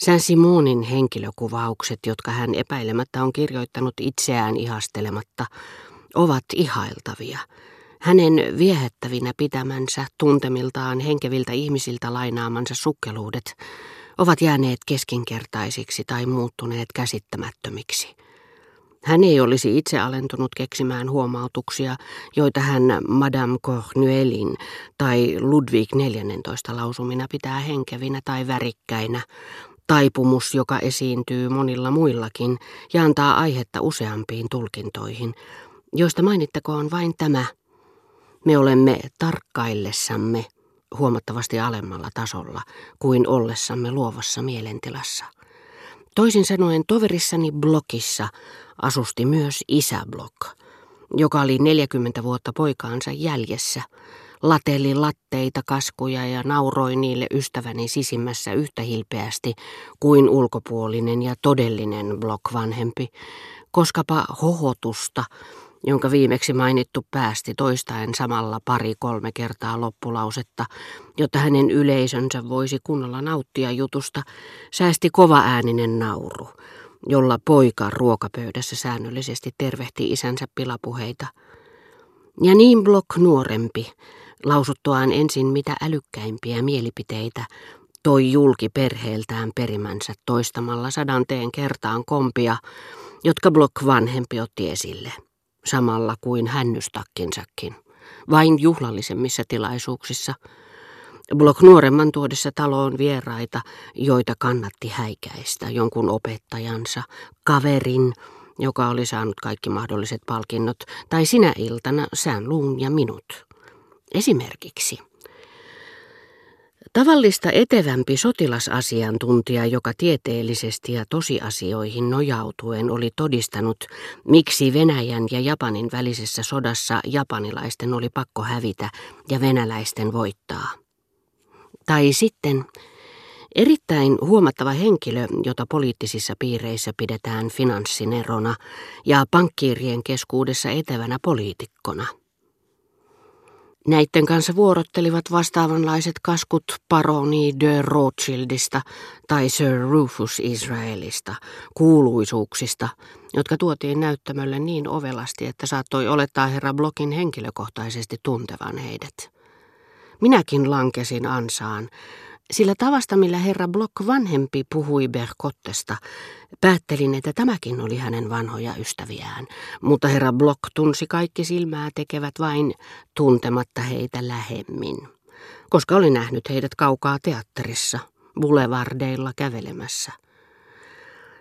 Saint-Simonin henkilökuvaukset, jotka hän epäilemättä on kirjoittanut itseään ihastelematta, ovat ihailtavia. Hänen viehättävinä pitämänsä, tuntemiltaan henkeviltä ihmisiltä lainaamansa sukkeluudet ovat jääneet keskinkertaisiksi tai muuttuneet käsittämättömiksi. Hän ei olisi itse alentunut keksimään huomautuksia, joita hän Madame Cornuelin tai Ludwig XIV lausumina pitää henkevinä tai värikkäinä, taipumus, joka esiintyy monilla muillakin ja antaa aihetta useampiin tulkintoihin, joista mainittakoon vain tämä. Me olemme tarkkaillessamme huomattavasti alemmalla tasolla kuin ollessamme luovassa mielentilassa. Toisin sanoen toverissani blokissa asusti myös isä Blok, joka oli 40 vuotta poikaansa jäljessä, lateli latteita, kaskuja ja nauroi niille ystäväni sisimmässä yhtä hilpeästi kuin ulkopuolinen ja todellinen Blok vanhempi, koskapa hohotusta jonka viimeksi mainittu päästi toistaen samalla pari-kolme kertaa loppulausetta, jotta hänen yleisönsä voisi kunnolla nauttia jutusta, säästi kova ääninen nauru, jolla poika ruokapöydässä säännöllisesti tervehti isänsä pilapuheita. Ja niin Block nuorempi, lausuttuaan ensin mitä älykkäimpiä mielipiteitä, toi julki perheeltään perimänsä toistamalla sadanteen kertaan kompia, jotka Block vanhempi otti esille samalla kuin hännystakkinsakin, vain juhlallisemmissa tilaisuuksissa. Blok nuoremman tuodessa taloon vieraita, joita kannatti häikäistä, jonkun opettajansa, kaverin, joka oli saanut kaikki mahdolliset palkinnot, tai sinä iltana sään luun ja minut. Esimerkiksi. Tavallista etevämpi sotilasasiantuntija, joka tieteellisesti ja tosiasioihin nojautuen oli todistanut, miksi Venäjän ja Japanin välisessä sodassa japanilaisten oli pakko hävitä ja venäläisten voittaa. Tai sitten erittäin huomattava henkilö, jota poliittisissa piireissä pidetään finanssinerona ja pankkiirien keskuudessa etevänä poliitikkona – Näiden kanssa vuorottelivat vastaavanlaiset kaskut paroni de Rothschildista tai Sir Rufus Israelista, kuuluisuuksista, jotka tuotiin näyttämölle niin ovelasti, että saattoi olettaa herra Blokin henkilökohtaisesti tuntevan heidät. Minäkin lankesin ansaan, sillä tavasta, millä herra Block vanhempi puhui Berkottesta, päättelin, että tämäkin oli hänen vanhoja ystäviään. Mutta herra Block tunsi kaikki silmää tekevät vain tuntematta heitä lähemmin. Koska oli nähnyt heidät kaukaa teatterissa, boulevardeilla kävelemässä.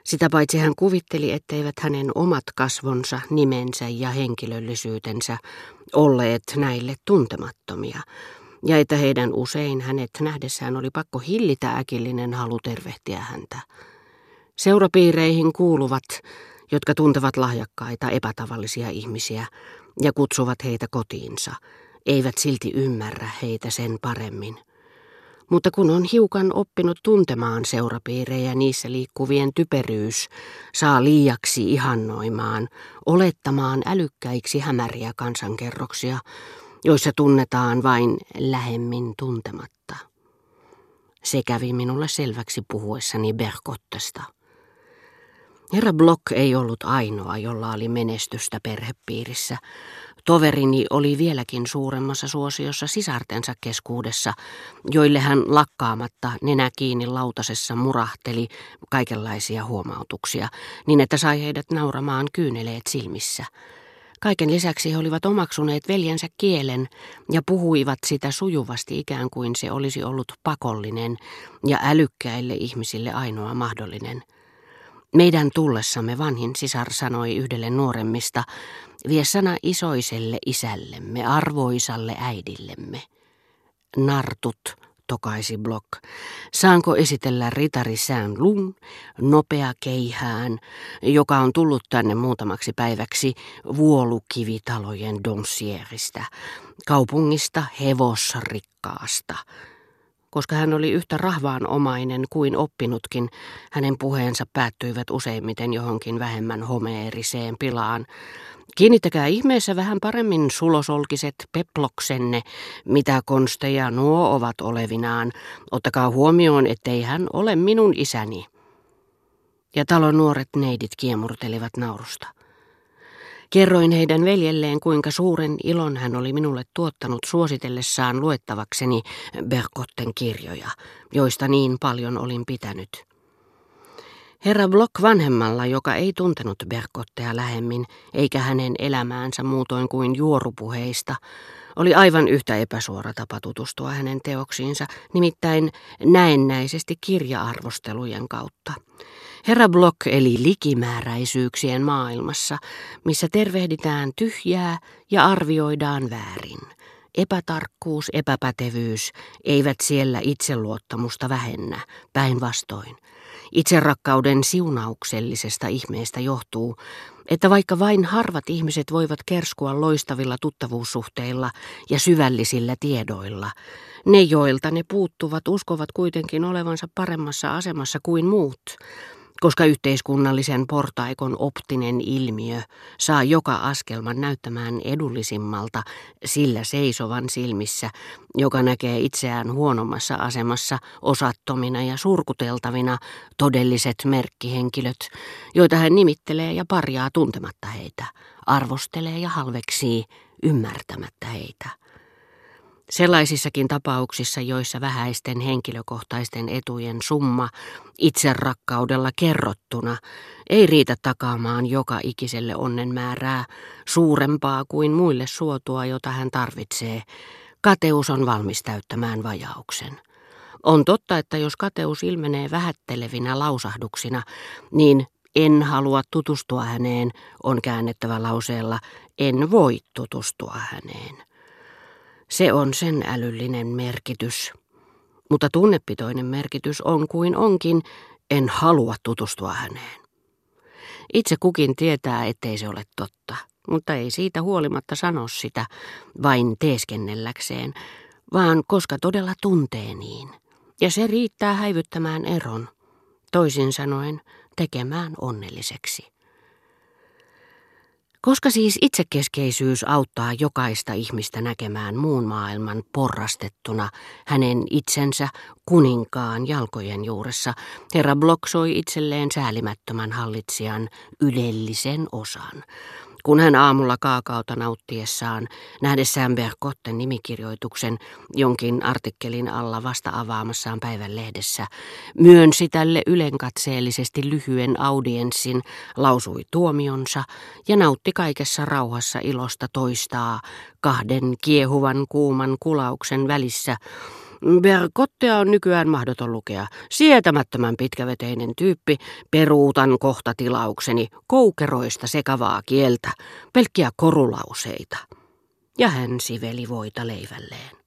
Sitä paitsi hän kuvitteli, etteivät hänen omat kasvonsa, nimensä ja henkilöllisyytensä olleet näille tuntemattomia, ja että heidän usein hänet nähdessään oli pakko hillitä äkillinen halu tervehtiä häntä. Seurapiireihin kuuluvat, jotka tuntevat lahjakkaita epätavallisia ihmisiä ja kutsuvat heitä kotiinsa, eivät silti ymmärrä heitä sen paremmin. Mutta kun on hiukan oppinut tuntemaan seurapiirejä, niissä liikkuvien typeryys saa liiaksi ihannoimaan, olettamaan älykkäiksi hämäriä kansankerroksia, joissa tunnetaan vain lähemmin tuntematta. Se kävi minulle selväksi puhuessani Berkottesta. Herra Block ei ollut ainoa, jolla oli menestystä perhepiirissä. Toverini oli vieläkin suuremmassa suosiossa sisartensa keskuudessa, joille hän lakkaamatta nenä kiinni lautasessa murahteli kaikenlaisia huomautuksia, niin että sai heidät nauramaan kyyneleet silmissä – Kaiken lisäksi he olivat omaksuneet veljensä kielen ja puhuivat sitä sujuvasti ikään kuin se olisi ollut pakollinen ja älykkäille ihmisille ainoa mahdollinen. Meidän tullessamme vanhin sisar sanoi yhdelle nuoremmista, vie sana isoiselle isällemme, arvoisalle äidillemme. Nartut, tokaisi Block. Saanko esitellä ritari Sään Lun, nopea keihään, joka on tullut tänne muutamaksi päiväksi vuolukivitalojen Donsieristä, kaupungista hevosrikkaasta. Koska hän oli yhtä rahvaanomainen kuin oppinutkin, hänen puheensa päättyivät useimmiten johonkin vähemmän homeeriseen pilaan. Kiinnittäkää ihmeessä vähän paremmin sulosolkiset peploksenne, mitä konsteja nuo ovat olevinaan. Ottakaa huomioon, ettei hän ole minun isäni. Ja talon nuoret neidit kiemurtelivat naurusta. Kerroin heidän veljelleen, kuinka suuren ilon hän oli minulle tuottanut suositellessaan luettavakseni Berkotten kirjoja, joista niin paljon olin pitänyt. Herra Block vanhemmalla, joka ei tuntenut Berkottea lähemmin, eikä hänen elämäänsä muutoin kuin juorupuheista, oli aivan yhtä epäsuora tapa tutustua hänen teoksiinsa, nimittäin näennäisesti kirja-arvostelujen kautta. Herra Block eli likimääräisyyksien maailmassa, missä tervehditään tyhjää ja arvioidaan väärin. Epätarkkuus, epäpätevyys eivät siellä itseluottamusta vähennä, päinvastoin. Itserakkauden siunauksellisesta ihmeestä johtuu, että vaikka vain harvat ihmiset voivat kerskua loistavilla tuttavuussuhteilla ja syvällisillä tiedoilla, ne joilta ne puuttuvat uskovat kuitenkin olevansa paremmassa asemassa kuin muut, koska yhteiskunnallisen portaikon optinen ilmiö saa joka askelman näyttämään edullisimmalta sillä seisovan silmissä, joka näkee itseään huonommassa asemassa osattomina ja surkuteltavina todelliset merkkihenkilöt, joita hän nimittelee ja parjaa tuntematta heitä, arvostelee ja halveksii ymmärtämättä heitä. Sellaisissakin tapauksissa, joissa vähäisten henkilökohtaisten etujen summa itserakkaudella kerrottuna ei riitä takaamaan joka ikiselle onnen määrää suurempaa kuin muille suotua, jota hän tarvitsee, kateus on valmis täyttämään vajauksen. On totta, että jos kateus ilmenee vähättelevinä lausahduksina, niin en halua tutustua häneen on käännettävä lauseella en voi tutustua häneen. Se on sen älyllinen merkitys. Mutta tunnepitoinen merkitys on kuin onkin, en halua tutustua häneen. Itse kukin tietää, ettei se ole totta, mutta ei siitä huolimatta sano sitä vain teeskennelläkseen, vaan koska todella tuntee niin. Ja se riittää häivyttämään eron, toisin sanoen tekemään onnelliseksi. Koska siis itsekeskeisyys auttaa jokaista ihmistä näkemään muun maailman porrastettuna hänen itsensä kuninkaan jalkojen juuressa, herra bloksoi itselleen säälimättömän hallitsijan ylellisen osan, kun hän aamulla kaakaota nauttiessaan, nähdessään Berkotten nimikirjoituksen jonkin artikkelin alla vasta avaamassaan päivän lehdessä, myönsi tälle ylenkatseellisesti lyhyen audienssin, lausui tuomionsa ja nautti kaikessa rauhassa ilosta toistaa kahden kiehuvan kuuman kulauksen välissä, Berkottea on nykyään mahdoton lukea. Sietämättömän pitkäveteinen tyyppi, peruutan kohta tilaukseni, koukeroista sekavaa kieltä, pelkkiä korulauseita. Ja hän siveli voita leivälleen.